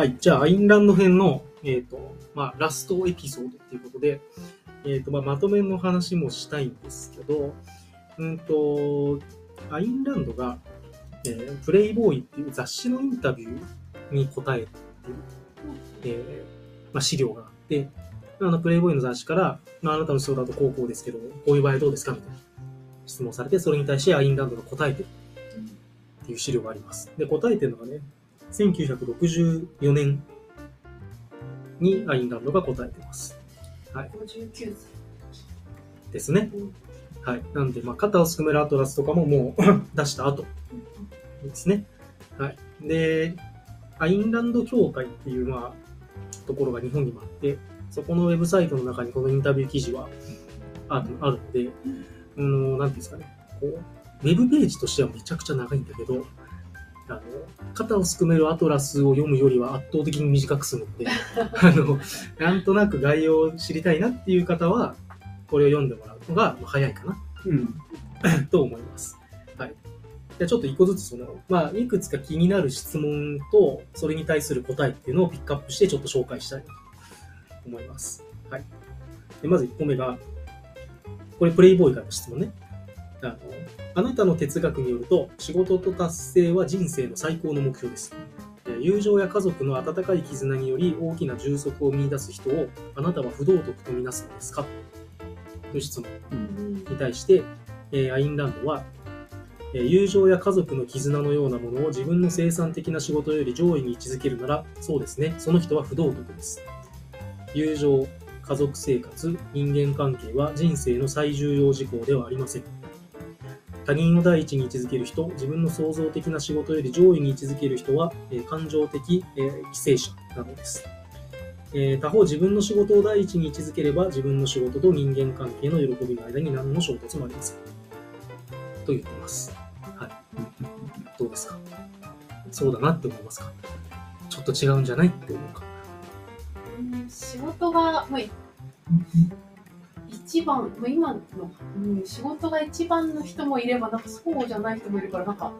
はい。じゃあ、アインランド編の、えっ、と、まあ、ラストエピソードっていうことで、えっ、と、まあ、まとめの話もしたいんですけど、うんと、アインランドが、えープレイボーイっていう雑誌のインタビューに答えている、えーまあ、資料があって、あの、プレイボーイの雑誌から、まあ、あなたの仕事だと高校ですけど、こういう場合どうですかみたいな質問されて、それに対してアインランドが答えてるっていう資料があります。で、答えてるのがね、1964年にアインランドが答えてます。59歳。ですね。はい。なんで、まあ、肩をすくめるアトラスとかももう 出した後ですね。はい。で、アインランド協会っていう、まあ、ところが日本にもあって、そこのウェブサイトの中にこのインタビュー記事はあるあるので、あの、なんていうんですかね、こう、ウェブページとしてはめちゃくちゃ長いんだけど、あの、肩をすくめるアトラスを読むよりは圧倒的に短く済むので、あの、なんとなく概要を知りたいなっていう方は、これを読んでもらうのがまあ早いかなうん。と思います。はい。じゃあちょっと一個ずつその、まあ、いくつか気になる質問と、それに対する答えっていうのをピックアップしてちょっと紹介したいなと思います。はい。でまず1個目が、これプレイボーイからの質問ね。あの、あなたの哲学によると、仕事と達成は人生の最高の目標です。友情や家族の温かい絆により大きな充足を見出す人をあなたは不道徳とみなすのですか？という質問。に対して、えーアインランドは、え友情や家族の絆のようなものを自分の生産的な仕事より上位に位置づけるなら、そうですね、その人は不道徳です。友情、家族生活、人間関係は人生の最重要事項ではありません。他人を第一に位置づける人、自分の創造的な仕事より上位に位置づける人は、えー感情的、えー犠牲者などです。えー他方、自分の仕事を第一に位置づければ、自分の仕事と人間関係の喜びの間に何の衝突もありません。と言ってます。はい。どうですか？そうだなって思いますか？ちょっと違うんじゃないって思うか？うん仕事が、まあ、い一番、まあ、今の、うん、仕事が一番の人もいれば、なんかそうじゃない人もいるから、なんか、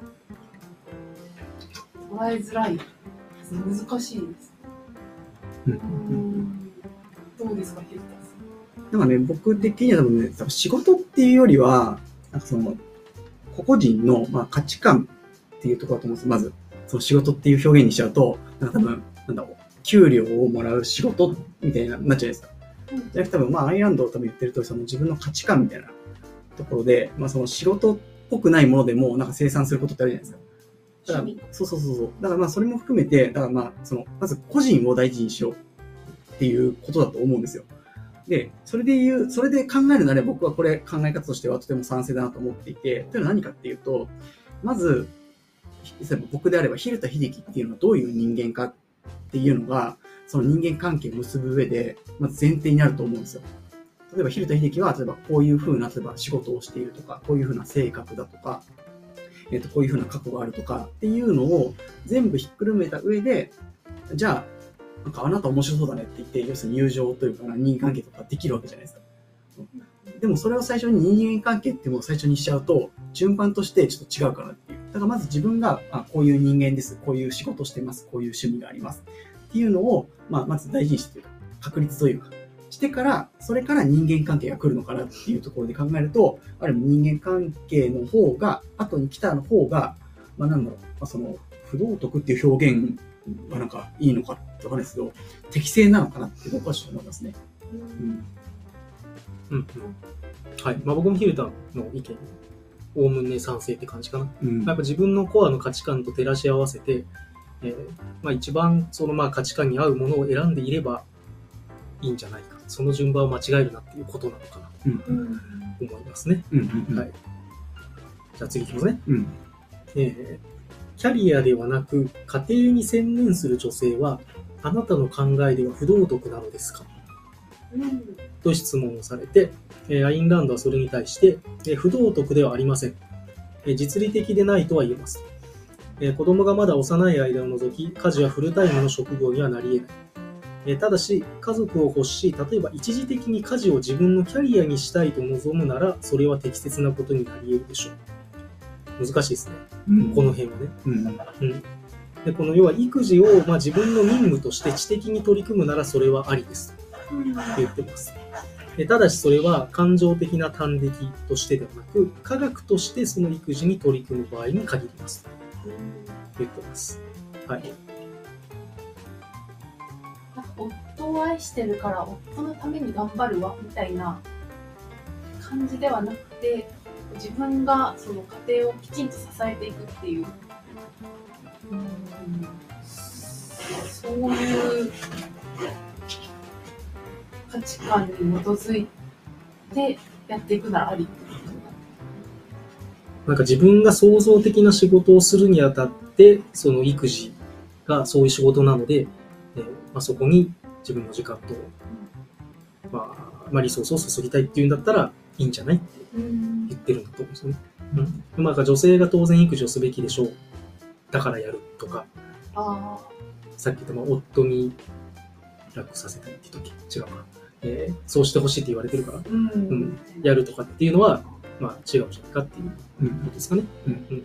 捉えづらい。難しいです。うんうんどうですか、ヒルタさん？なんかね、僕的には多分ね、多分仕事っていうよりは、なんかその、個々人の、まあ、価値観っていうところだと思うんです。まず、その仕事っていう表現にしちゃうと、なんか多分、なんだろう、給料をもらう仕事みたいな、なっちゃうじゃないですか。じゃなくて多分、まあ、アイランド多分言ってるとその自分の価値観みたいなところで、まあ、その仕事っぽくないものでも、なんか生産することってあるじゃないですか。だからそうそうそうそう。だからまあそれも含めて、だからまあその、まず個人を大事にしようっていうことだと思うんですよ。で、それで言う、それで考えるなら僕はこれ考え方としてはとても賛成だなと思っていて、というのは何かっていうと、まず、例えば僕であれば、蛭田秀樹っていうのはどういう人間かっていうのが、その人間関係を結ぶ上で、まず前提になると思うんですよ。例えば、蛭田秀樹は、例えばこういう風な、例えば仕事をしているとか、こういう風な性格だとか、えっと、こういう風な過去があるとかっていうのを全部ひっくるめた上で、じゃあ、なんかあなた面白そうだねって言って、要するに友情というか人間関係とかできるわけじゃないですか。でもそれを最初に人間関係っていうのを最初にしちゃうと、順番としてちょっと違うかなっていう。だからまず自分が、あこういう人間です。こういう仕事してます。こういう趣味があります。っていうのを、まあ、まず大事にしてというか、確立というか、してから、それから人間関係が来るのかなっていうところで考えると、ある意味人間関係の方が、後に来たの方が、まあなんだろう、まあ、その、不道徳っていう表現はなんかいいのかってわかんないですけど、適正なのかなって僕はちょっと思いますね。うん。うんうん。はい。まあ僕もヒルタの意見に、おおむね賛成って感じかな。うんやっぱ自分のコアの価値観と照らし合わせて、えーまあ、一番そのまあ価値観に合うものを選んでいればいいんじゃないか。その順番を間違えるなっていうことなのかなうん。と思いますね。はい。じゃあ次いきますね。うん。えーキャリアではなく家庭に専念する女性はあなたの考えでは不道徳なのですか？うんと質問をされて、えーアインランドはそれに対して、えー不道徳ではありません。えー実利的でないとは言えます。えー子供がまだ幼い間を除き、家事はフルタイムの職業にはなり得ない。えーただし、家族を欲し、例えば一時的に家事を自分のキャリアにしたいと望むなら、それは適切なことになり得るでしょう。難しいですね。うん。この辺はね。うん。うん。でこの要は育児を、まあ、自分の任務として知的に取り組むならそれはありですとうん言ってます。でただしそれは感情的な端的としてではなく科学としてその育児に取り組む場合に限りますと言ってます。はい。なんか夫を愛してるから夫のために頑張るわみたいな感じではなくて自分がその家庭をきちんと支えていくっていう、うん、そういう価値観に基づいてやっていくならありってこなんか自分が創造的な仕事をするにあたって、その育児がそういう仕事なので、えーまあ、そこに自分の時間と、まあ、まあ、リソースを注ぎたいっていうんだったらいいんじゃないってうん言ってるんだと思うんですよね。うん。まあ、女性が当然育児をすべきでしょう。だからやるとか、あさっき言ったまあ夫に楽させたいって言ったっけ違うか。えーそうしてほしいって言われてるから、ーうん、うんやるとかっていうのは、まあ違うんじゃないかっていううんことですかね。うんうん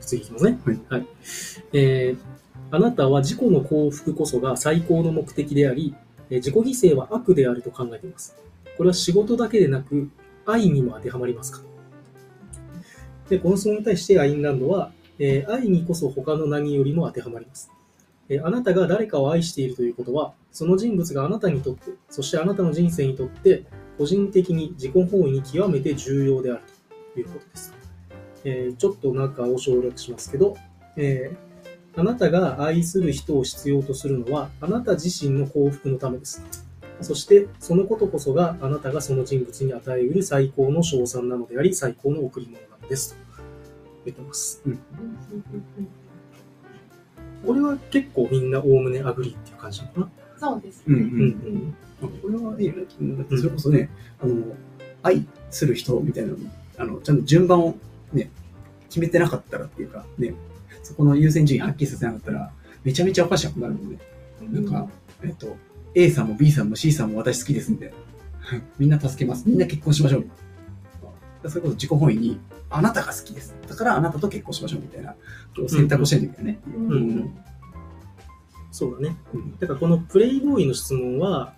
次いきますね。はいえーあなたは自己の幸福こそが最高の目的であり、えー自己犠牲は悪であると考えています。これは仕事だけでなく、愛にも当てはまりますかで、この質問に対してアインランドは、えー愛にこそ他の何よりも当てはまります。えーあなたが誰かを愛しているということは、その人物があなたにとって、そしてあなたの人生にとって、個人的に自己本位に極めて重要であるということです。えーちょっと中を省略しますけど、えーあなたが愛する人を必要とするのは、あなた自身の幸福のためです。そして、そのことこそがあなたがその人物に与えうる最高の賞賛なのであり、最高の贈り物なのです。と言ってます。これは結構みんなおおむね agree っていう感じなのかな？そうですね。うんううんんまあこれはいいよね。それこそね、あの、愛する人みたいなのに、あの、ちゃんと順番をね、決めてなかったらっていうか、ね、そこの優先順位はっきりさせなかったら、めちゃめちゃおかしくなるもんね。なんか、えっと、A さんも B さんも C さんも私好きですみたいな。みんな助けます。みんな結婚しましょう。それこそ自己本位に、あなたが好きです。だからあなたと結婚しましょうみたいな、選択をしないといけないね。うんうんそうだね。うんだからこのプレイボーイの質問は、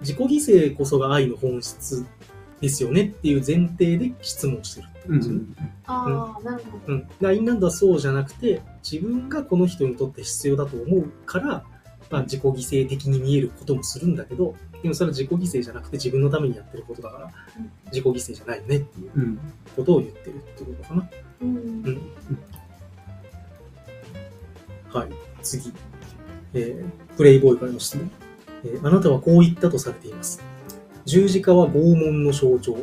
自己犠牲こそが愛の本質ですよねっていう前提で質問してるってうん感じ、ああ、なるほど。うん、でアインランドはそうじゃなくて自分がこの人にとって必要だと思うから、まあ、自己犠牲的に見えることもするんだけどでもそれは自己犠牲じゃなくて自分のためにやってることだからうん。自己犠牲じゃないよねっていううん。ことを言ってるってことかな。うん。うん。はい、次、えープレイボーイからの質問、えーあなたはこう言ったとされています。十字架は拷問の象徴、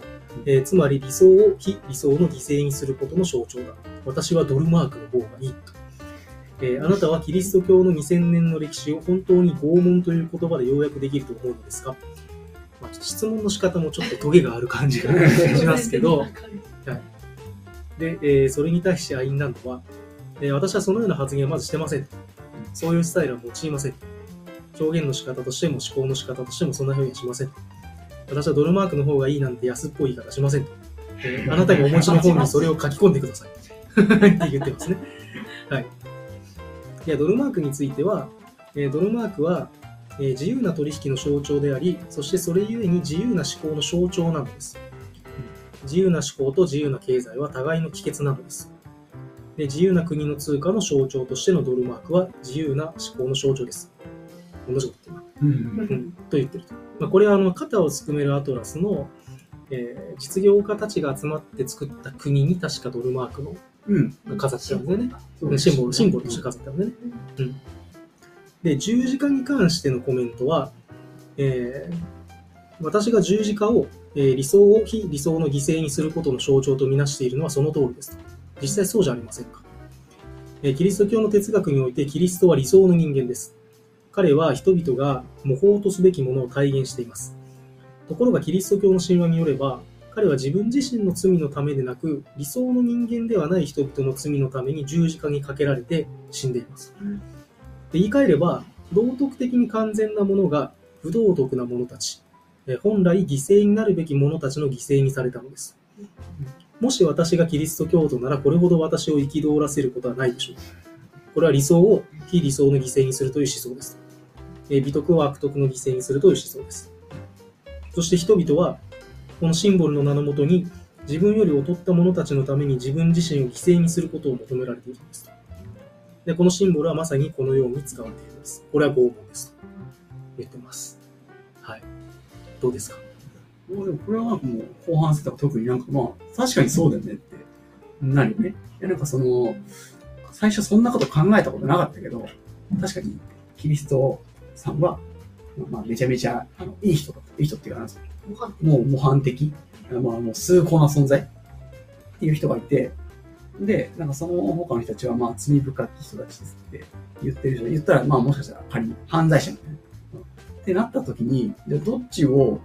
えーつまり理想を非理想の犠牲にすることの象徴だ。私はドルマークの方がいいと。えーあなたはキリスト教の2000年の歴史を本当に拷問という言葉で要約できると思うのですか、まあ、質問の仕方もちょっとトゲがある感じが しますけど、で、えーそれに対してアインランドは、えー私はそのような発言はまずしてません。そういうスタイルは用いません。表現の仕方としても思考の仕方としてもそんな表現はしません。私はドルマークの方がいいなんて安っぽい言い方しません。え ーあなたがお持ちの本にそれを書き込んでください。って言ってますね。はい。いや、ドルマークについては、えードルマークは、えー自由な取引の象徴であり、そしてそれゆえに自由な思考の象徴なのです。自由な思考と自由な経済は互いの帰結なのです。で自由な国の通貨の象徴としてのドルマークは自由な思考の象徴です。同じこと言って。うん。うん、と言ってると。まあ、これはあの肩をすくめるアトラスの、えー実業家たちが集まって作った国に確かドルマークのうん。飾ってあるんだよね。そうシンボル、シンボルとして飾ってあるんだよね。うん。で、十字架に関してのコメントは、えー私が十字架を、えー理想を非理想の犠牲にすることの象徴とみなしているのはその通りですと。実際そうじゃありませんか。えーキリスト教の哲学においてキリストは理想の人間です。彼は人々が模倣とすべきものを体現しています。ところがキリスト教の神話によれば、彼は自分自身の罪のためでなく、理想の人間ではない人々の罪のために十字架にかけられて死んでいます。で言い換えれば、道徳的に完全なものが不道徳な者たち、本来犠牲になるべき者たちの犠牲にされたのです。もし私がキリスト教徒ならこれほど私を憤らせることはないでしょう。これは理想を非理想の犠牲にするという思想です。え美徳を悪徳の犠牲にするという思想です。そして人々は、このシンボルの名のもとに、自分より劣った者たちのために自分自身を犠牲にすることを求められているんです。で、このシンボルはまさにこのように使われているんです。これは拷問ですと言ってます。はい。どうですか？もうでもこれはもう後半戦とか特になんかまあ確かにそうだよねってなるよね。いやなんかその最初そんなこと考えたことなかったけど確かにキリストさんはまあめちゃめちゃあのいい人だった。いい人っていうかもう模範的、まあもう崇高な存在っていう人がいて、で、なんかその他の人たちはまあ罪深き人たちですって言ってる人、言ったらまあもしかしたら仮に犯罪者みたいな。うんってなった時に、じゃあどっちを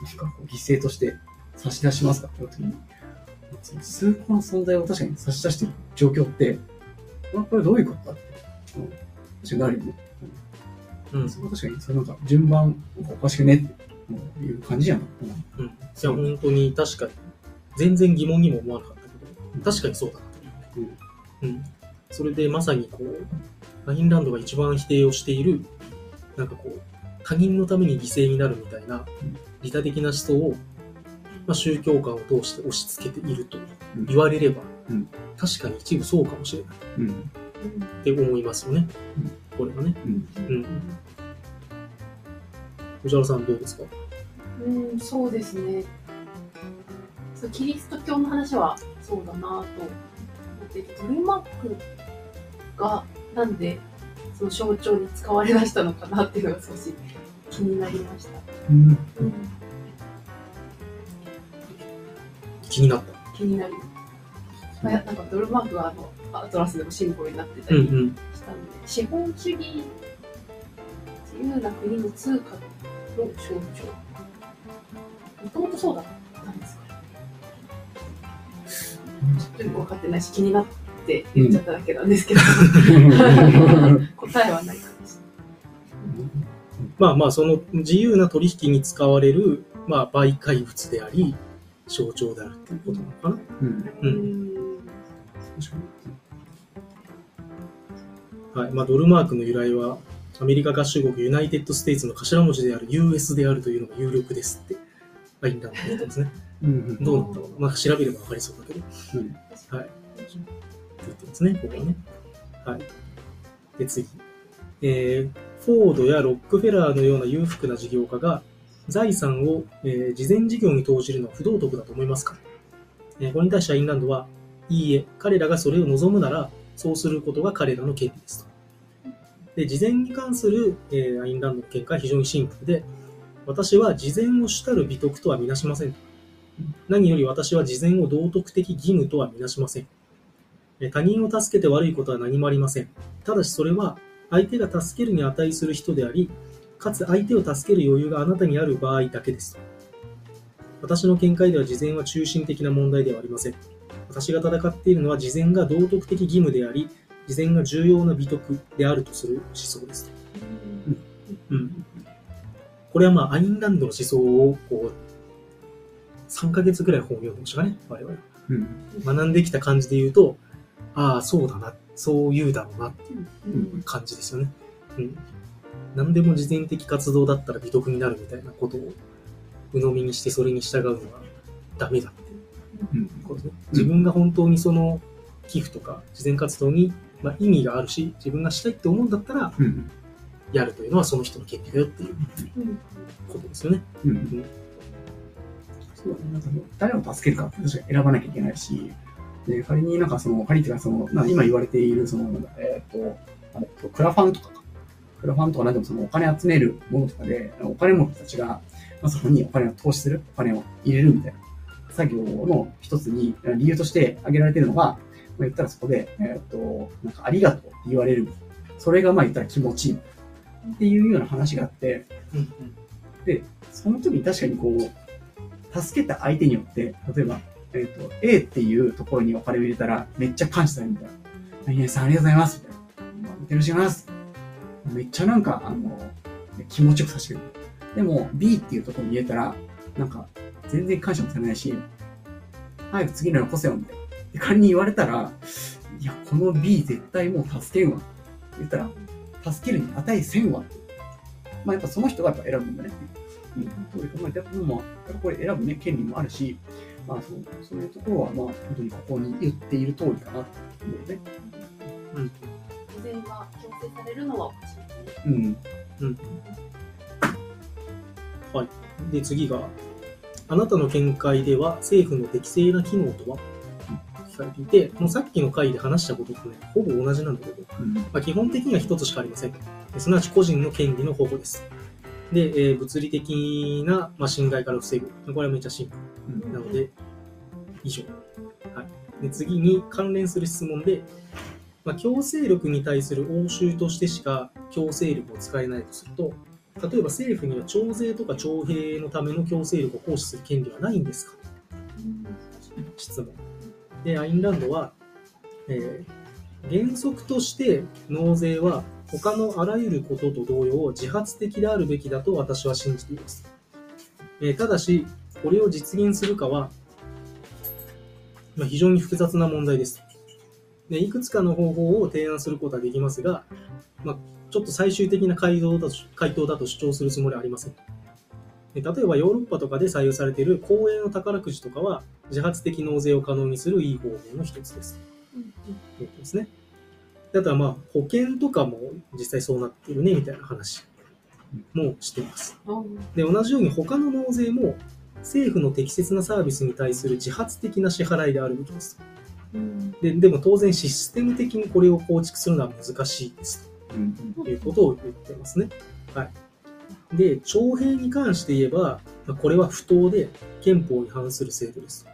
なんかこう犠牲として差し出しますか？って言った時に、その崇高な存在を確かに差し出してる状況って、あこれどういうことだって、うん、確かになるよね。うん。そこは確かに、それなんか順番おかしくねっていう感じじゃん。うん。いや、本当に確かに、全然疑問にも思わなかったけど、確かにそうだなと思って。うん。それでまさにこう、アインランドが一番否定をしている、なんかこう、他人のために犠牲になるみたいな利他的な思想を、まあ、宗教観を通して押し付けていると言われれば、うん確かに一部そうかもしれないうん。って思いますよね。これはね。うん。うん。藤原さんどうですか？うん、そうですね。そうキリスト教の話はそうだなと思って、ドルマークがなんでその象徴に使われましたのかなっていうのが少し気になりました。うん。うん、気になった。気になります。まあ、なんかドルマークはあのアトラスでもシンボルになってたりうんうん。したので、資本主義、自由な国の通貨の象徴。もともとそうだったんですかちょっとよく分かってないし、気になって言っちゃっただけなんですけど、答えはないかもしまあまあ、その自由な取引に使われる、まあ、媒介物であり、象徴であるっていうことなのかな。うん。うんはい。まあ、ドルマークの由来は、アメリカ合衆国 United States の頭文字である US であるというのが有力ですって、アインランドで言ってますね。に。うん。どうなったのかな、まあ、調べればわかりそうだけど。うんはい。って言ってますね、ここはね。はい。で、次。えー、フォードやロックフェラーのような裕福な事業家が財産を、えー慈善事業に投じるのは不道徳だと思いますか、えーこれに対してアインランドは、いいえ、彼らがそれを望むなら、そうすることが彼らの権利ですと。で、事前に関する、えーアインランドの見解は非常にシンプルで、私は事前を主たる美徳とはみなしません。何より私は事前を道徳的義務とはみなしません。他人を助けて悪いことは何もありません。ただしそれは相手が助けるに値する人であり、かつ相手を助ける余裕があなたにある場合だけです。私の見解では事前は中心的な問題ではありません。私が戦っているのは事前が道徳的義務であり、事前が重要な美徳であるとする思想です。うん。これはまあ、アインランドの思想をこう、3ヶ月ぐらい本を読んでましたかね、我々。うん。学んできた感じで言うと、ああ、そうだな、そう言うだろうなっていううん感じですよね。うん。何でも事前的活動だったら美徳になるみたいなことを鵜呑みにしてそれに従うのはダメだううん。自分が本当にその寄付とか事前活動に、まあ、意味があるし、自分がしたいって思うんだったら、うん。やるというのはその人の権利だよっていううんことですよね。うん。そうだね。なんか誰を助けるかって選ばなきゃいけないし、で仮になんかその、仮にっていうかその、な今言われているその、えっ、と、あクラファンとかか。クラファンとかなんでもそのお金集めるものとかで、お金持ちたちが、まあ、そこにお金を投資する、お金を入れるみたいな作業の一つに、理由として挙げられているのが、まあ、言ったらそこで、えっ、と、なんかありがとうって言われる。それがまあ言ったら気持ちいい。っていうような話があって、うんその時に確かにこう、助けた相手によって、例えば、えっ、と、A っていうところにお金を入れたら、めっちゃ感謝されるみたいな。何々さんありがとうございますみたいな。お願いします。めっちゃなんか、あの、気持ちよくさせてくれる。でも、B っていうところに入れたら、なんか、全然感謝もされないし、早く次のよこせよ、みたいな。で仮に言われたら、いや、この B 絶対もう助けんわ。言ったら、助けるに値せんわ。まあやっぱその人がやっぱ選ぶんだね。うん。そういうまあ、やっぱまあ、やっぱこれ選ぶね、権利もあるし、まあそう、そういうところは、まあ、本当にここに言っている通りかなと思うね。うん。自然が強制されるのはおかしいですね。うん。うん。はい。で、次が、あなたの見解では政府の適正な機能とは？聞かれていて、もうさっきの回で話したこととね、ほぼ同じなんだけど、うん。まあ、基本的には一つしかありません。すなわち個人の権利の保護です。で、えー物理的な、まあ、侵害から防ぐ。これはめっちゃシンプル。なので、以上。はい。で、次に関連する質問で、まあ、強制力に対する応酬としてしか強制力を使えないとすると、例えば政府には徴税とか徴兵のための強制力を行使する権利はないんですか？質問。で、アインランドは、えー原則として納税は他のあらゆることと同様自発的であるべきだと私は信じています。えーただし、これを実現するかは、まあ、非常に複雑な問題です。でいくつかの方法を提案することはできますが、まあ、ちょっと最終的な回答だと回答だと主張するつもりはありません。で例えばヨーロッパとかで採用されている公営の宝くじとかは自発的納税を可能にするいい方法の一つです。うんうことですね。であとはまあ保険とかも実際そうなってるねみたいな話もしています。うんで同じように他の納税も政府の適切なサービスに対する自発的な支払いであるべきです。うんででも当然システム的にこれを構築するのは難しいですうん。ということを言ってますね。はい。で、徴兵に関して言えば、これは不当で憲法に反する制度です。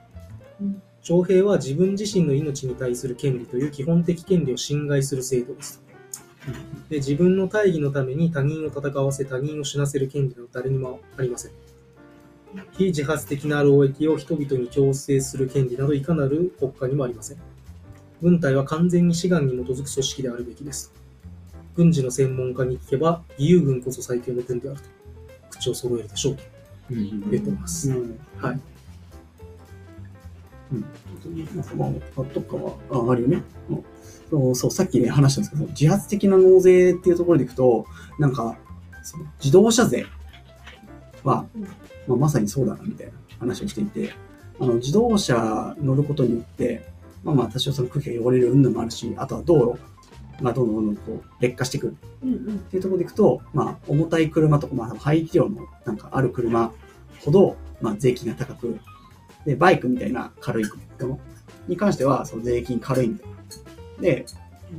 徴兵は自分自身の命に対する権利という基本的権利を侵害する制度です。で自分の大義のために他人を戦わせ他人を死なせる権利など誰にもありません。非自発的な労役を人々に強制する権利などいかなる国家にもありません。軍隊は完全に志願に基づく組織であるべきです。軍事の専門家に聞けば、義勇軍こそ最強の軍であると、口を揃えるでしょうとうん。言ってます。うん。はい。うん。まあ、納得感はああるよね。うんそう、そう、さっきね、話したんですけど、自発的な納税っていうところでいくと、なんか、その自動車税は、うんまあ、まさにそうだな、みたいな話をしていて、あの、自動車乗ることによって、まあまあ、多少その空気が汚れる云々もあるし、あとは道路がどんどんどんどんこう、劣化してくるっていうところでいくと、まあ、重たい車とか、まあ、排気量のなんかある車ほど、まあ、税金が高く、で、バイクみたいな軽いものに関しては、その税金軽いんだよ。で、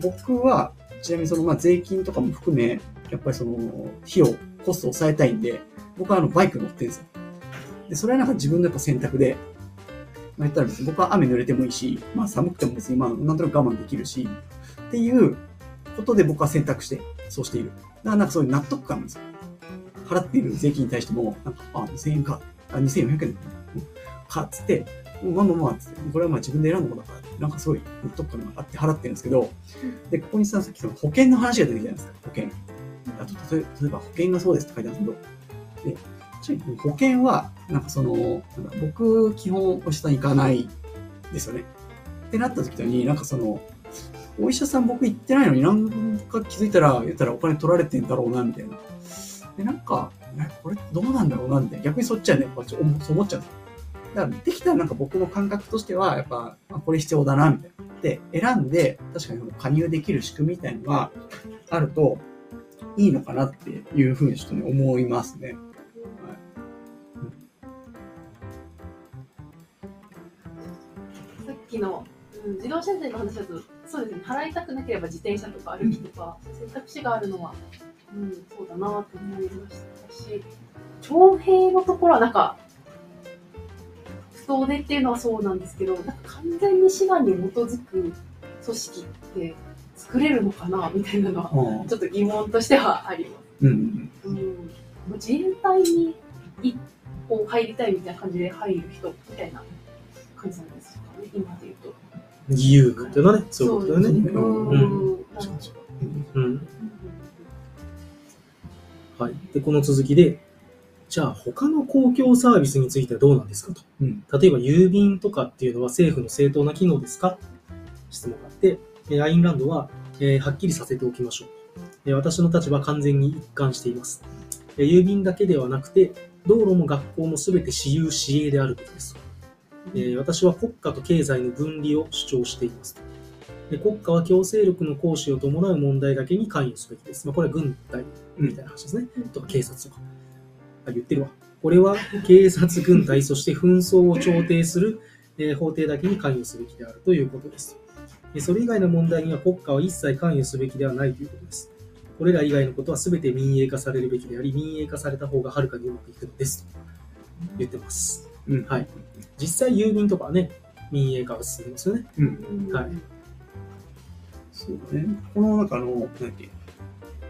僕は、ちなみにその、まあ、税金とかも含め、やっぱりその、費用、コストを抑えたいんで、僕はあの、バイク乗ってるんですよ。で、それはなんか自分のやっぱ選択で、まあ、言ったら僕は雨濡れてもいいし、まあ、寒くても別に、まあ、なんとなく我慢できるし、っていうことで僕は選択して、そうしている。だからなんかそういう納得感なんですよ。払っている税金に対しても、なんか、あ、2000円か、あ、2400円か、つって、まあまあまあ、つって、これはまあ自分で選んだことだから、なんかすごい納得感があって払ってるんですけど、で、ここにさ、さっきその保険の話が出てきたじゃないですか、保険。あと、例えば保険がそうですって書いてあるんですけど、で、保険は、なんかその、なんか僕、基本、お医者さん行かないですよね。ってなった時に、なんかその、お医者さん僕行ってないのになんか気づいたら、言ったらお金取られてんだろうな、みたいな。で、なんか、これどうなんだろうな、みたいな。逆にそっちはね、やっぱち思そう思っちゃう。だから、できたらなんか僕の感覚としては、やっぱ、これ必要だな、みたいな。で、選んで、確かに加入できる仕組みみたいなのがあると、いいのかなっていうふうにちょっとね、思いますね。さっきの、うん、自動車税の話だと、そうですね、払いたくなければ自転車とか歩きとか、選択肢があるのは、うん、そうだなと思いましたし、徴兵のところはなんか、不当でっていうのはそうなんですけど、なんか完全に志願に基づく組織って作れるのかなみたいなのは、うんちょっと疑問としてはあります。うん。自衛隊に一歩入りたいみたいな感じで入る人みたいな感じなんです。義勇軍っていうのはね、そういうことだよね。そううん。はい。で、この続きで、じゃあ他の公共サービスについてはどうなんですかと。うん。例えば郵便とかっていうのは政府の正当な機能ですか？質問があって、えーアインランドは、えーはっきりさせておきましょう。えー私の立場は完全に一貫しています。えー郵便だけではなくて、道路も学校も全て私有私営であることです。えー私は国家と経済の分離を主張していますと。で国家は強制力の行使を伴う問題だけに関与すべきです。まあ、これは軍隊みたいな話ですね。とか警察とか。あ、言ってるわ。これは警察、軍隊、そして紛争を調停する、えー法廷だけに関与すべきであるということです。でそれ以外の問題には国家は一切関与すべきではないということです。これら以外のことは全て民営化されるべきであり、民営化された方がはるかにうまくいくのです。と言ってます。うん。はい。実際郵便とかはね、民営化が進んでますよね。うん。はいそうだね。この、なんかあの、なんだっけ。だか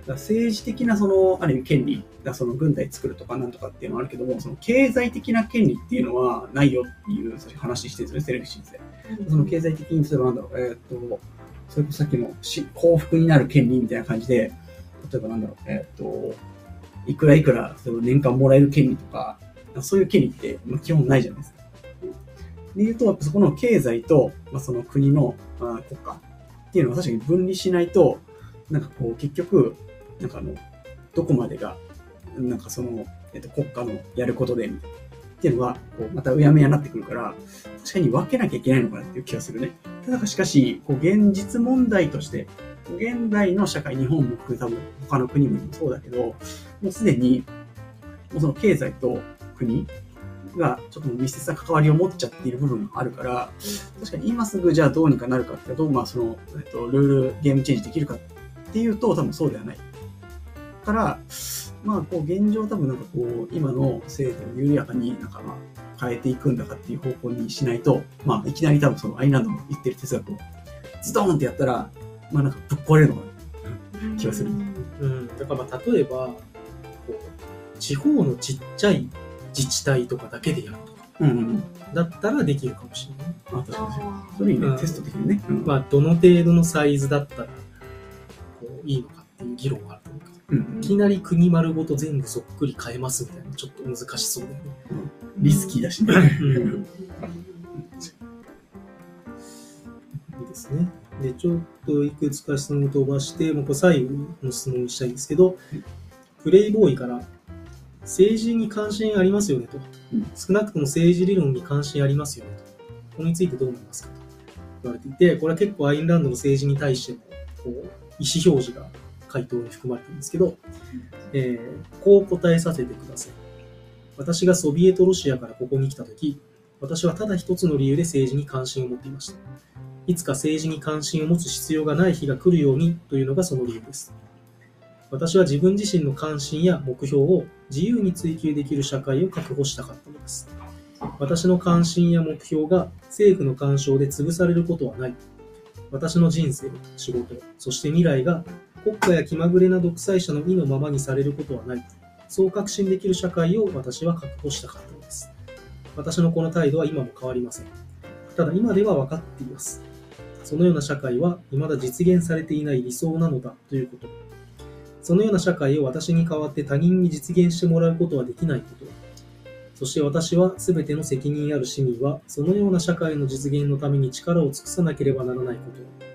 ら政治的なその、ある意味権利、だからその軍隊作るとかなんとかっていうのはあるけども、その経済的な権利っていうのはないよっていう話してるんですよね、セレクシーズで。その経済的に、例えばなんだろう、えーっと、それこそさっきのし幸福になる権利みたいな感じで、例えばなんだろう、えーっと、いくらいくら、例えば年間もらえる権利とか、そういう権利って、まあ、基本ないじゃないですか。で言うと、やっぱそこの経済と、まあ、その国の、まあ、国家っていうのは確かに分離しないと、なんかこう、結局、なんかあの、どこまでが、なんかその、えっと、国家のやることで、っていうのが、こう、またうやむやになってくるから、確かに分けなきゃいけないのかなっていう気がするね。ただしかし、こう、現実問題として、現代の社会、日本も含め多分他の国もそうだけど、もうすでに、もうその経済と国がちょっと密接な関わりを持っちゃっている部分があるから、確かに今すぐじゃあどうにかなるかっていうと、まあその、えっと、ルール、ゲームチェンジできるかっていうと、多分そうではない。から、まあこう現状多分なんかこう、今の制度を緩やかになんかまあ変えていくんだかっていう方向にしないと、まあいきなり多分そのアイルランドの言ってる哲学をズドーンってやったら、まあなんかぶっ壊れるのかな。気がするうん、だからまあ例えばこう地方のちっちゃい自治体とかだけでやるとかうんうんうん。だったらできるかもしれない。あ、確かに。あそテスト的にね。うんまあどの程度のサイズだったらこういいのかっていう議論があると思うけどうんいきなり国丸ごと全部そっくり変えますみたいなちょっと難しそうだよね。リスキーだしね。うんいいですね。で、ちょっといくつか質問を飛ばして、もうこれ最後の質問にしたいんですけど、プレイボーイから、政治に関心ありますよねとうん。少なくとも政治理論に関心ありますよねと。これについてどう思いますかと言われていて、これは結構アインランドの政治に対してのこう意思表示が回答に含まれてるんですけど、えーこう答えさせてください。私がソビエトロシアからここに来たとき、私はただ一つの理由で政治に関心を持っていました。いつか政治に関心を持つ必要がない日が来るようにというのがその理由です。私は自分自身の関心や目標を自由に追求できる社会を確保したかったのです。私の関心や目標が政府の干渉で潰されることはない。私の人生、仕事、そして未来が国家や気まぐれな独裁者の意のままにされることはない。そう確信できる社会を私は確保したかったのです。私のこの態度は今も変わりません。ただ今では分かっています。そのような社会は未だ実現されていない理想なのだということ。そのような社会を私に代わって他人に実現してもらうことはできないこと。そして私は全ての責任ある市民はそのような社会の実現のために力を尽くさなければならないこと。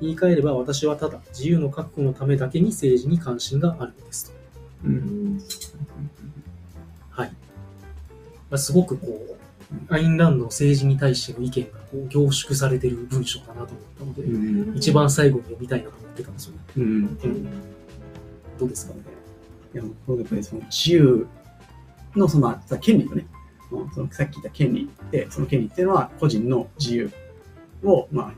言い換えれば私はただ自由の確保のためだけに政治に関心があるのですと。うんはい。まあ、すごくこう、アインランドの政治に対しての意見がこう凝縮されている文章だなと思ったので、うん一番最後に読みたいなと思ってたんですよね。うんうん、どうですか？ね。いや、これやっぱりその自由のその権利よね。うんそのさっき言った権利で、その権利っていうのは個人の自由を、まあ、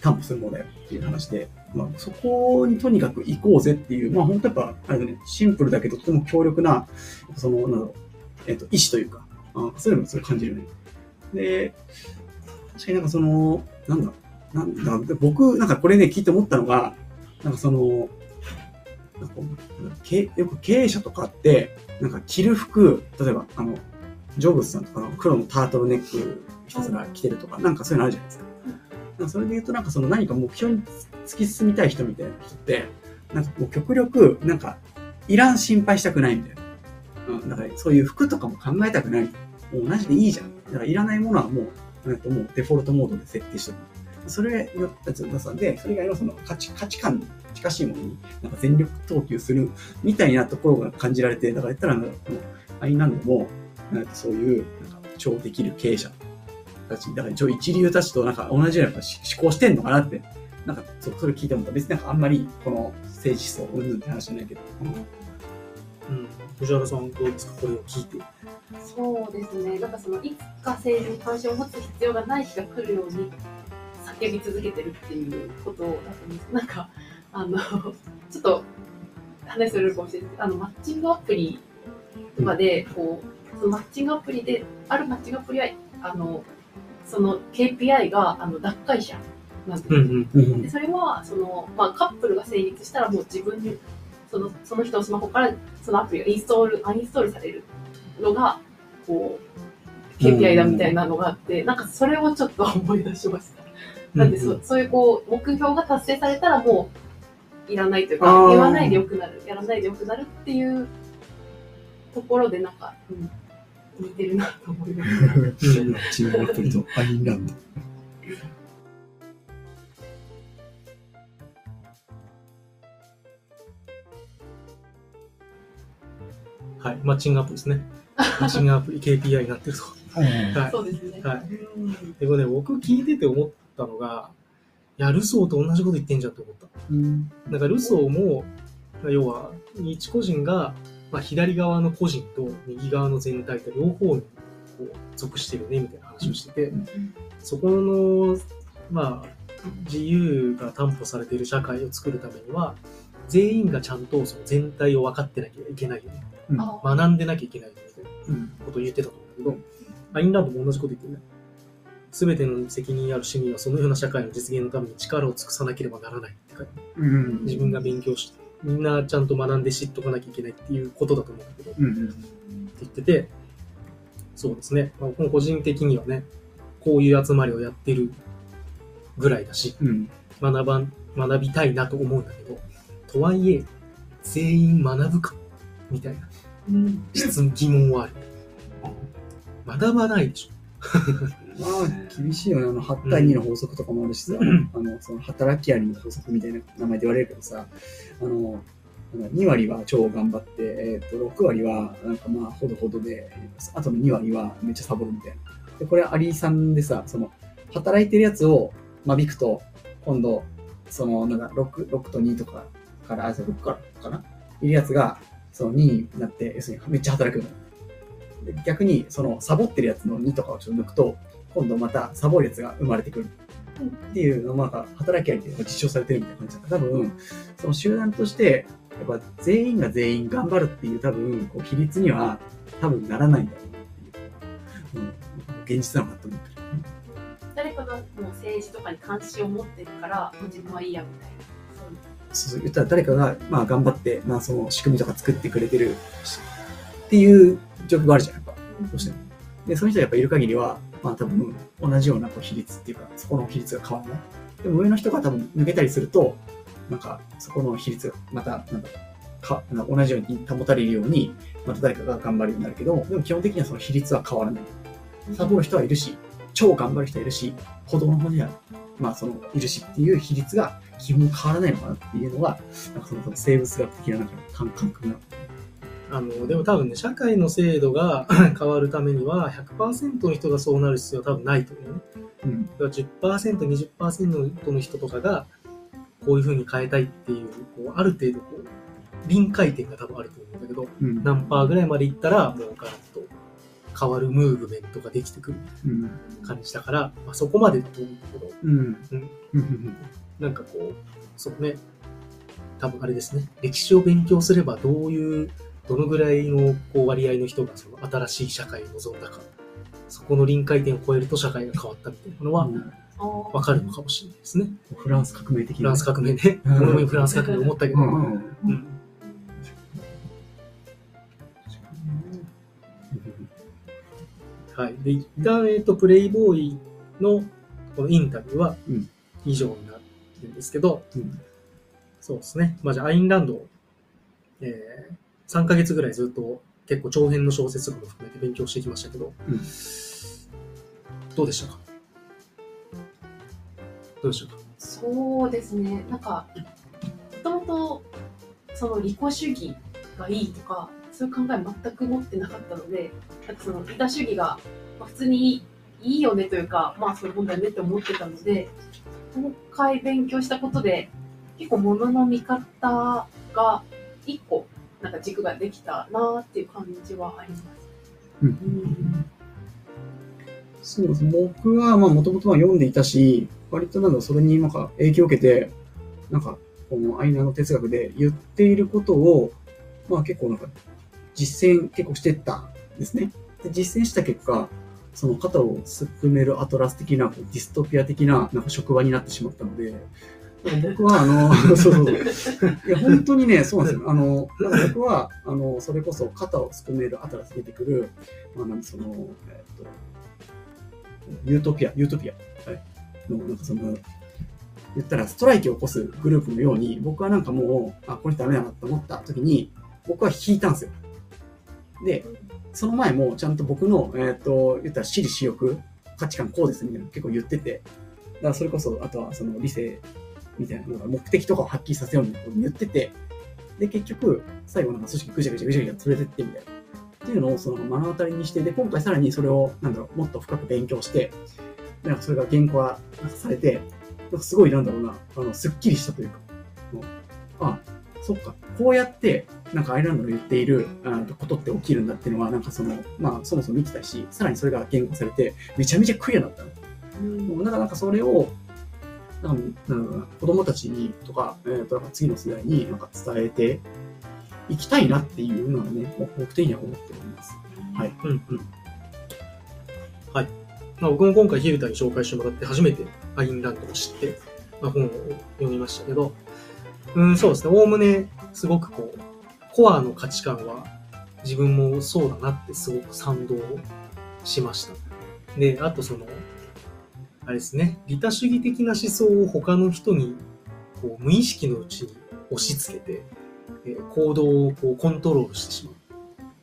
担保するものだよっていう話で、まあ、そこにとにかく行こうぜっていう、まあ本当やっぱ、あれね、シンプルだけどとても強力な、その、なんだろう、えっ、と、意志というか、あそういうのもすごい感じるね。で、確かになんかその、なんだ、なんだ、僕、なんかこれね、聞いて思ったのが、なんかその、なんかこう経よく経営者とかって、なんか着る服、例えば、あの、ジョブズさんとかの黒のタートルネックひたすら着てるとか、なんかそういうのあるじゃないですか。かそれで言うと、なんかその何か目標に突き進みたい人みたいな人って、なんかこう極力、なんか、いらん心配したくないみたいな。うん、だからそういう服とかも考えたくない。もう同じでいいじゃん。だからいらないものはもう、なんかもうデフォルトモードで設定しておく。それのやつを出さで、それ以外のその価値価値観に近しいものになんか全力投球するみたいなところが感じられて、だから言ったら、もうアインランドも、なんかそういう、なんか超できる経営者たち、だから一応一流たちとなんか同じような思考してんのかなって、なんかそそれ聞いても別になんかあんまりこの政治思想うんぬんって話じゃないけど、うん。藤原さんどうですかこれを聞いて。そうですね、なんかそのいつか政治に関心を持つ必要がない日が来るように叫び続けてるっていうことだと思うんです。なんか、あの、ちょっと話するかもしれないあの、マッチングアプリとかで、こう、そのマッチングアプリで、あるマッチングアプリは、あの、その KPI が、あの、脱会者なんですようんうんでそれはその、まあ、カップルが成立したらもう自分にそのその人のスマホからそのアプリがインストールアンインストールされるのがこう KPI だみたいなのがあって、なんかそれをちょっと思い出しました。なんでそ,、うそういうこう目標が達成されたらもういらないというか言わないでよくなるやらないでよくなるっていうところでなんか、うん、似てるなと思いましとアインランド。はい。マッチングアプリですね。マッチングアプリ KPI になってると。はい。そうですね。はい。でもね、僕聞いてて思ったのが、いや、ルソーと同じこと言ってんじゃんと思った。うんなんかルソーも、要は、一個人が、まあ、左側の個人と右側の全体と両方にこう属してるねみたいな話をしてて、そこの、まあ、自由が担保されている社会を作るためには、全員がちゃんとその全体を分かってなきゃいけないよね。うんあ学んでなきゃいけないよねみたいなうんことを言ってたと思うんだけど、アインランドも同じこと言ってるね。すべての責任ある市民はそのような社会の実現のために力を尽くさなければならないって書いてうん自分が勉強して、みんなちゃんと学んで知っとかなきゃいけないっていうことだと思うんだけど、ってうんうん言ってて、そうですね。まあ、個人的にはね、こういう集まりをやってるぐらいだし、うん学ばん、学びたいなと思うんだけど、とはいえ、全員学ぶかみたいなうん質疑問はある。学ばないでしょ。まあ、厳しいよね。あの、8対2の法則とかもあるしさ、うんあの、その、働きありの法則みたいな名前で言われるけどさ、あの、なんか2割は超頑張って、えっ、と、6割は、なんかまあ、ほどほどで、あとの2割はめっちゃサボるみたいな。で、これ、アリさんでさ、その、働いてるやつを間引くと、今度、その、なんか6、6と2とかから、あ、そう6からかな？いるやつが、その2になって、要するにめっちゃ働くの。で逆に、その、サボってるやつの2とかをちょっと抜くと、今度またサボるやつが生まれてくる。っていうのを、まあ、働きありで実証されてるみたいな感じだから、多分、その集団として、やっぱ全員が全員頑張るっていう多分、こう、比率には多分ならないんだろうなっていう。うん。現実なのかと思ってる。誰かがもう政治とかに関心を持ってるから、もう自分はいいやみたいな。そうそう言ったら誰かが、まあ、頑張って、まあ、その仕組みとか作ってくれてるしっていう状況があるじゃん、やっぱ。どうしても。で、その人がやっぱいる限りは、まあ多分同じようなこう比率っていうか、そこの比率が変わらない？でも上の人が多分抜けたりすると、なんかそこの比率がまた、なんだかか同じように保たれるように、また誰かが頑張るようになるけど、でも基本的にはその比率は変わらない。サボる人はいるし、超頑張る人はいるし、歩道の方には、まあその、いるしっていう比率が基本変わらないのかなっていうのが、なんかその生物学的ななんか感覚な。あの、でも多分ね、社会の制度が 変わるためには、100%の人がそうなる必要は多分ないと思うね。うん。だから10%、20%の人とかが、こういう風に変えたいっていう、こうある程度こう、臨界点が多分あると思うんだけど、うん。何パーぐらいまでいったら、もうガラッと変わるムーブメントができてくるうん。感じだから、まあ、そこまでだと思うんだけど、うん。うんうん。なんかこう、そうね、多分あれですね、歴史を勉強すればどういう、どのぐらいのこう割合の人がその新しい社会を望んだか、そこの臨界点を超えると社会が変わったみたいなのはわかるのかもしれないですね。フランス革命的な。フランス革命ね。うん俺もフランス革命思ったけど、うんうん。うんはい。で、一旦、えっ、と、プレイボーイのこのインタビューはうん以上になるんですけど、うんそうですね。まあ、じゃあ、アインランドを、えー、3ヶ月ぐらいずっと結構長編の小説とかも含めて勉強してきましたけど、うん。どうでしたか？どうでしたか？そうですね、なんか、もともと、その利己主義がいいとか、そういう考え全く持ってなかったので、なんかその利他主義が、まあ、普通にいいよねというか、まあそういうもんだよねって思ってたので、今回勉強したことで、結構物の見方が一個、なんか軸ができたなっていう感じはあります。うんうんそうです。僕は、まあ、もともとは読んでいたし、割となんだろうそれになんか影響を受けて、なんか、このアイナの哲学で言っていることを、まあ結構なんか、実践結構してったんですね。で実践した結果、その肩をすくめるアトラス的な、ディストピア的な、なんか職場になってしまったので、僕は、あの、そ うそうそう。いや、本当にね、そうなんですよ。あの、だから僕は、あの、それこそ肩をすくめるアトラス出てくる、まあ、なんかその、えっと、ユートピア、ユートピア、はい、の、なんかその、言ったらストライキを起こすグループのように、僕はなんかもう、あ、これダメだなと思った時に、僕は引いたんですよ。で、その前もちゃんと僕の、えっ、と、言ったら私利私欲、価値観こうですみたいなの結構言ってて、だからそれこそ、あとはその理性みたいな目的とかを発揮させようみたいなことを言ってて、で、結局、最後なんか組織ぐちゃぐちゃぐちゃぐちゃ連れてってみたいな。っていうのをその目の当たりにして、で、今回さらにそれを、なんだろう、もっと深く勉強して、なんかそれが原稿化されて、なんかすごいなんだろうな、あの、すっきりしたというか、もうあ、そっか、こうやって、なんかアイルランドの言っているあのことって起きるんだっていうのは、なんかその、まあ、そもそも見てたし、さらにそれが言語化されて、めちゃめちゃクリアだったの。うんだからなんかそれを、なんか子供たちにとか、えー、となんか次の世代になんか伝えていきたいなっていうのはね、もう僕的には思っております。はい。うんうん。はい。まあ、僕も今回ヒルタに紹介してもらって初めてアインランドを知って、まあ、本を読みましたけど、うん、そうですね。おおむねすごくこう、コアの価値観は自分もそうだなってすごく賛同しました。で、あとその、あれですね、利他主義的な思想を他の人にこう無意識のうちに押し付けて、えー行動をこうコントロールしてしまう。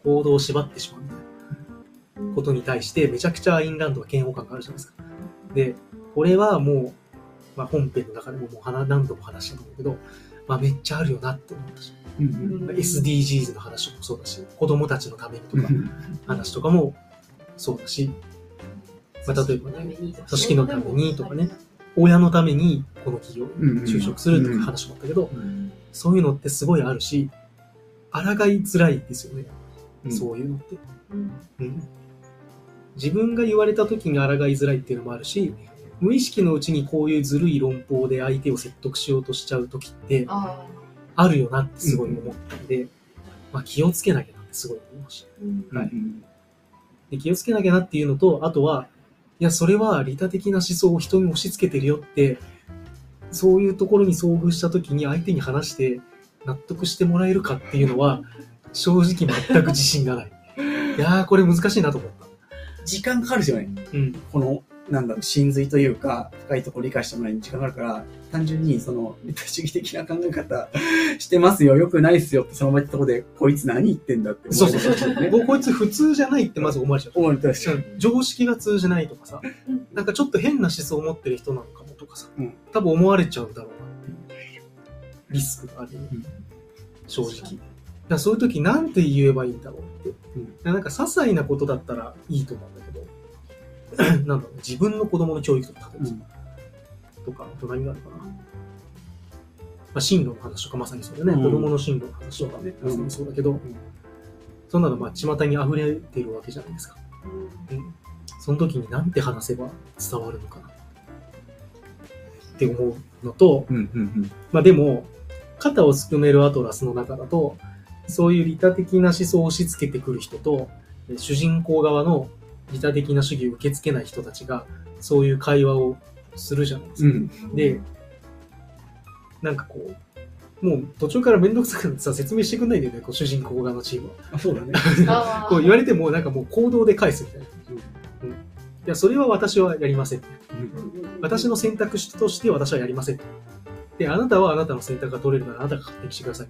行動を縛ってしまうみたいな。ことに対してめちゃくちゃアインランドは嫌悪感があるじゃないですか。で、これはもう、まあ、本編の中でももう話何度も話したんだけど、まあ、めっちゃあるよなって思ったし、うん SDGs の話もそうだし、子供たちのためにとか話とかもそうだし、まあ、例えばね、組織のためにとかね、親のためにこの企業に就職するとか話もあったけど、うんそういうのってすごいあるし、抗いづらいですよね、うん。そういうのって。うん。うん。自分が言われた時に抗いづらいっていうのもあるし、無意識のうちにこういうずるい論法で相手を説得しようとしちゃう時ってああ。るよなってすごい思ったん。で、まあ、気をつけなきゃなってすごい思いました。ーうん。はい。で気をつけなきゃなっていうのと、あとは、いや、それは利他的な思想を人に押し付けてるよって、そういうところに遭遇した時に相手に話して納得してもらえるかっていうのは、正直全く自信がない。いやー、これ難しいなと思った。時間かかるですよね。うん。この、なんだろう、真髄というか、深いところ理解してもらうに時間があるから、単純に、その、利他主義的な考え方してますよ、よくないっすよって、その場言ったところで、こいつ何言ってんだって思そうそうそう。ね。ここいつ普通じゃないってまず思われちゃう。思われたし、うん常識が通じないとかさうん、なんかちょっと変な思想を持ってる人なのかもとかさうん、多分思われちゃうんだろうなっていうリスクがあるうん正直。だそういう時なんて言えばいいんだろうって。うんなんか些細なことだったらいいと思うんだけど、なんだろう、自分の子供の教育とか、うん。とか、あと何があるかな。まあ、進路の話とかまさにそうだよね。うん。子供の進路の話とかね、うん。まさにそうだけど、そんなのまあ巷に溢れてるわけじゃないですか。うん。その時に何て話せば伝わるのかな。って思うのと、うん、うん、うん。まあでも、肩をすくめるアトラスの中だと、そういう利他的な思想を押し付けてくる人と、え主人公側の利他的な主義を受け付けない人たちが、そういう会話をするじゃないですか。うん。で、なんかこう、もう途中からめんどくさくなってさ、説明してくんないんだよね、こう主人公側のチームは。あ、そうだね。こう言われても、なんかもう行動で返すみたいな。いや、それは私はやりません。私の選択肢として私はやりません。で、あなたはあなたの選択が取れるならあなたが勝手にしてください。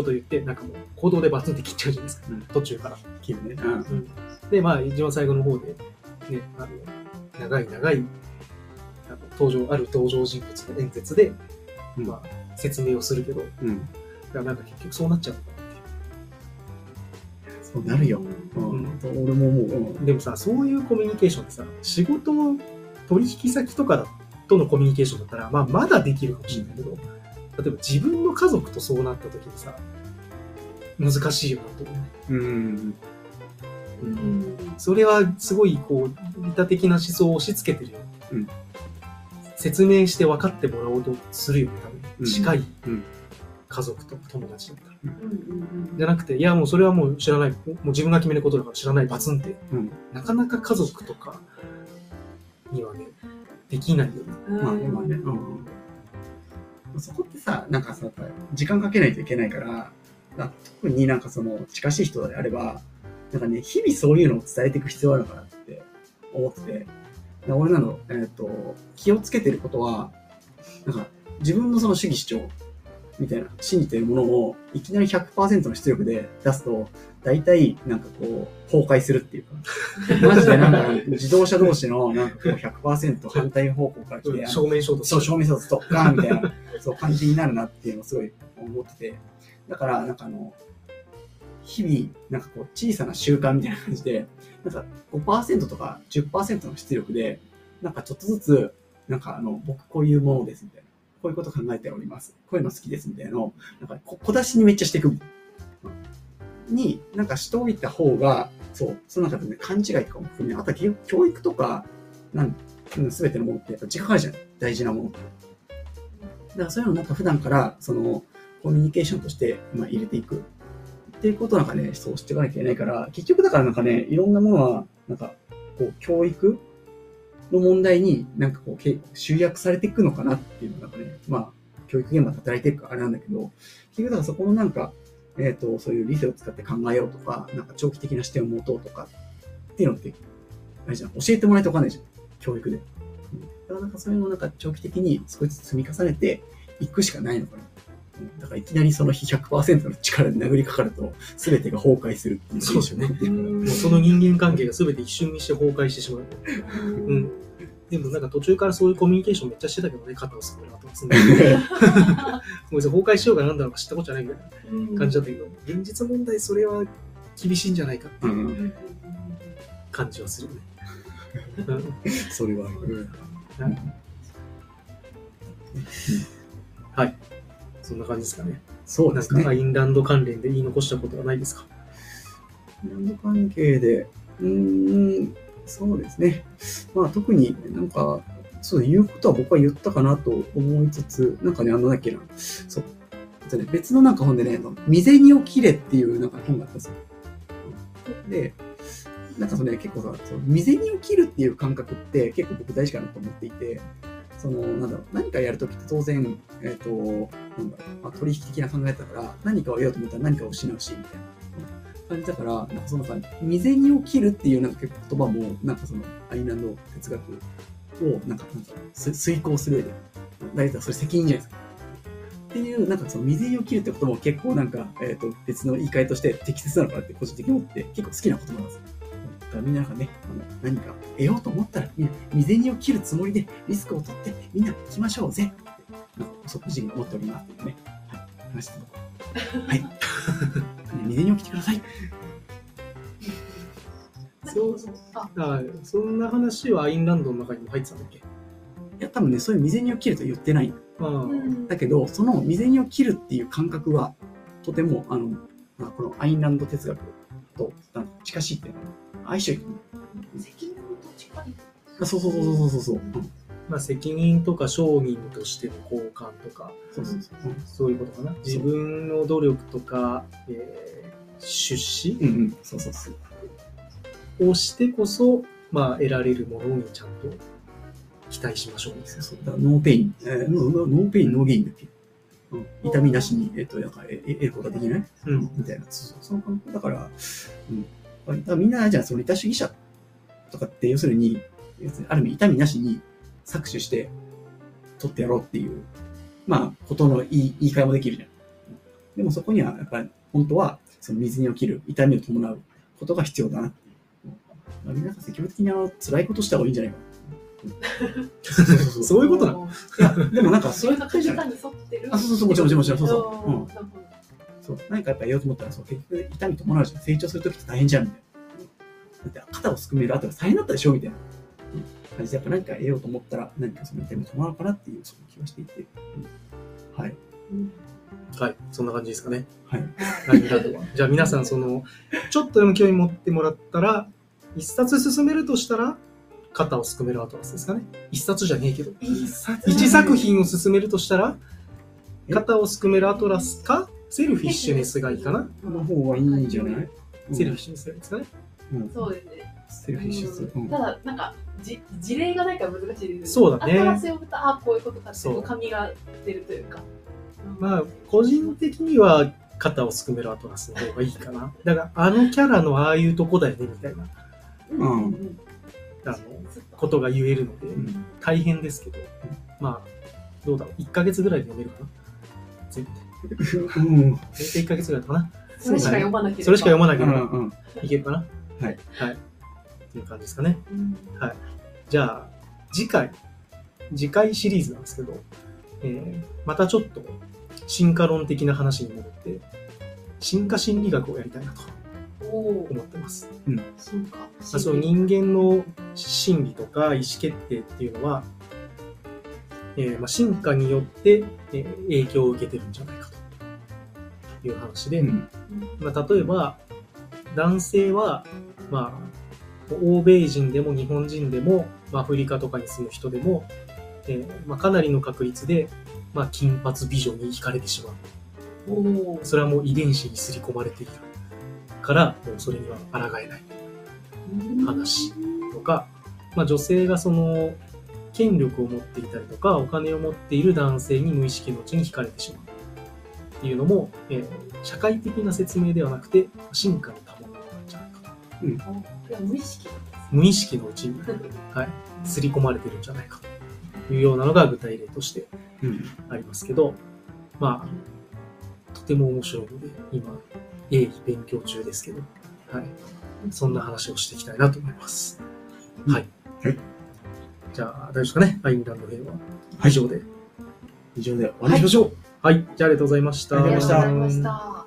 こと言って、なんかもう行動でバツンって切っちゃうじゃないですか、うん途中から。切るね。うん。で、まあ、一番最後の方で、ね、あの、長い長い、あの登場、ある登場人物の演説で、うんまあ、説明をするけど、だかうん。らなんか結局そうなっちゃうそうなるよ。ううんん。俺も思う。うんな。でもさ、そういうコミュニケーションってさ、仕事を取引先とかだとのコミュニケーションだったら、まあ、まだできるかもしれないけど、例えば自分の家族とそうなった時にさ、難しいよなと思う。うん。うん。それはすごいこう利他的な思想を押し付けてるよ、うん。説明して分かってもらおうとするよね多うん。分近いうん。家族と友達だったら、うん。うんじゃなくていやもうそれはもう知らない。もう自分が決めることだから知らないバツンって。うん。なかなか家族とかにはねできないよね。うん。まあね、まあね。うん。そこってさ、なんかさ、やっぱ時間かけないといけないから、だ特になんかその近しい人であれば、なんかね、日々そういうのを伝えていく必要あるのかなって思ってて、だ俺なの、えっ、と、気をつけてることは、なんか自分のその主義主張みたいな、信じてるものをいきなり100%の出力で出すと、大体なんかこう、崩壊するっていうか、マジでなんか自動車同士のなんかこう100%反対方向から来て、証明書とそう、証明書とドッカーンみたいな、そう感じになるなっていうのをすごい思ってて。だから、なんかあの、日々、なんかこう、小さな習慣みたいな感じで、なんか5%とか10%の出力で、なんかちょっとずつ、なんかあの、僕こういうものですみたいな。こういうこと考えております。こういうの好きですみたいなのを、なんか小出しにめっちゃしていく。に、なんかしておいた方が、そう、その中でね、勘違いとかも含め、あとは教育とか、なんすべてのものってやっぱ時間かかるじゃん。大事なものって。だからそういうのをなんか普段から、その、コミュニケーションとして、まあ、入れていく。っていうことなんかね、そうしていかなきゃいけないから、結局だからなんかね、いろんなものは、なんか、こう、教育の問題になんかこう、け集約されていくのかなっていうのがなんかね、まあ、教育現場で働いてるからあれなんだけど、結局だからそこのなんか、えっ、と、そういう理性を使って考えようとか、なんか長期的な視点を持とうとか、っていうのって、あれじゃん、教えてもらえておかないじゃん、教育で。うん、だからなんかそういうのをなんか長期的に少しずつ積み重ねていくしかないのかな。うんだからいきなりその日100%の力で殴りかかると、全てが崩壊するっていうそうですよねその人間関係が全て一瞬にして崩壊してしまう。うん。でもなんか途中からそういうコミュニケーションめっちゃしてたけどね肩をすくる後すん。で もう別に崩壊しようがなんだろうか知ったことじゃないみたいな感じだったけど、現実問題それは厳しいんじゃないかってういうん。感じはするよね。うん。それはある。そんな感じですかね。そうですねなんかア。インランド関連で言い残したことはないですか？ランド関係で、うーん、そうですね。まあ特になんか、そう言うことは僕は言ったかなと思いつつ、なんかね、あのだっけな、そう、とね、別のなんか本でね、あの未銭を切れっていうなんか本があったんですよ。で、なんかそのね、結構さ、その未銭を切るっていう感覚って結構僕大事かなと思っていて、その、なんだろう、何かやるときって当然、えっ、と、なんだろう、まあ、取引的な考えだから、何かを得ようと思ったら何かを失うし、みたいな。感じだから、なんかそのさ、未銭を切るっていうなんか結構言葉も、なんかそのアイランド哲学をなんかなんか遂行する上で、大体それ責任じゃないですか。っていう、なんかその未銭を切るってことも結構なんか、えっ、と、別の言い換えとして適切なのかなって個人的に思って、結構好きな言葉なんですよ。だからみんななんかね、あの何か得ようと思ったら、みんな未銭を切るつもりでリスクを取ってみんな行きましょうぜって、なんか即時に思っておりますっていうね。はい。話してはい。未銭を切ってください。そうああそんな話はアインランドの中にも入ってたんだっけ？いや、多分ね、そういう未銭を切ると言ってない。だけど、その未銭を切るっていう感覚は、とても、あの、まあこのアインランド哲学と近しいっていうのは、相性いい。責任と近いあそうそうそうそうそうそう。うんまあ、責任とか商人としての交換とか、そういうことかな。自分の努力とか、えー出資うんうん、そうそうそう。をしてこそ、まあ、得られるものにちゃんと期待しましょうそうそう。 No pain、えー No pain、no gain だっけ、うん、痛みなしに、えっ、と、なんか、え得ることができないな。うん。みたいな。そうそうその感覚だから、うん。だみんな、じゃあ、その利他主義者とかって、要するに、要するにある意味、痛みなしに搾取して、取ってやろうっていう、まあ、ことの言い言い換えもできるじゃん。でもそこにはやっぱり本当はその水に起きる痛みを伴うことが必要だなっていう。まあ皆さん積極的にあの辛いことした方がいいんじゃないかな。うんそうそうそうそういうことなのでもなんかそういうの感じじゃないに沿ってる。あ、そうそうそう、もちろんもちろん、そうそう。うんそう、何かやっぱやろうと思ったら、そう、結局痛み伴うじゃん。成長するときって大変じゃん、みたいな。だって肩をすくめる後が大変だったでしょ、みたいなうん感じで、やっぱ何か得ようと思ったら、何かその痛み伴うかなっていう、そういう気がしていて。うんはい。うんはい。そんな感じですかね。はい。じゃあ皆さん、その、ちょっとでも興味持ってもらったら、一冊進めるとしたら、肩をすくめるアトラスですかね。一冊じゃねえけど。一作品を進めるとしたら、え肩をすくめるアトラスか、セルフィッシュネスがいいかな。この方がいいんじゃない？Selfishness がいいですかね。うんそうですね。 Selfishness。うんただ、なんか、じ事例がないから難しいですよね。そうだね新しいを読むと、あ、こういうことかって紙が出るというか。まあ、個人的には肩をすくめるアトラスの方がいいかな。だから、あのキャラのああいうとこだよね、みたいな、うんうんあの、ことが言えるので、ん大変ですけど、まあ、どうだろう。1ヶ月ぐらいで読めるかな。全部で。うん。大体1ヶ月ぐらいかな。それしか読まなければ。それしか読まなけうればんうん。いけるかな。はい。はい。っていう感じですかね。うんじゃあ、次回、次回シリーズなんですけど、えーまたちょっと進化論的な話に戻って、進化心理学をやりたいなと思ってます。進化。まあ、そう人間の心理とか意思決定っていうのは、えーまあ、進化によって、えー影響を受けてるんじゃないかという話で、うん。まあ、例えば男性は、まあ、欧米人でも日本人でも、まあ、アフリカとかに住む人でも、えーまあ、かなりの確率で、まあ、金髪美女に惹かれてしまう。おお。それはもう遺伝子に刷り込まれているから、もうそれには抗えない。話とか、まあ、女性がその権力を持っていたりとかお金を持っている男性に無意識のうちに惹かれてしまうっていうのも、えー社会的な説明ではなくて進化のためなんじゃないかといや無意識無意識のうちに はい刷り込まれてるんじゃないかというようなのが具体例としてうん。ありますけどまあとても面白いので今鋭意勉強中ですけど、はい、そんな話をしていきたいなと思います。うんはい。はいじゃあ、大丈夫ですかね？アインランド編は。はい以上で。以上で終わりにしましょう。はい。じゃあ、ありがとうございました。ありがとうございましたありがとうございました。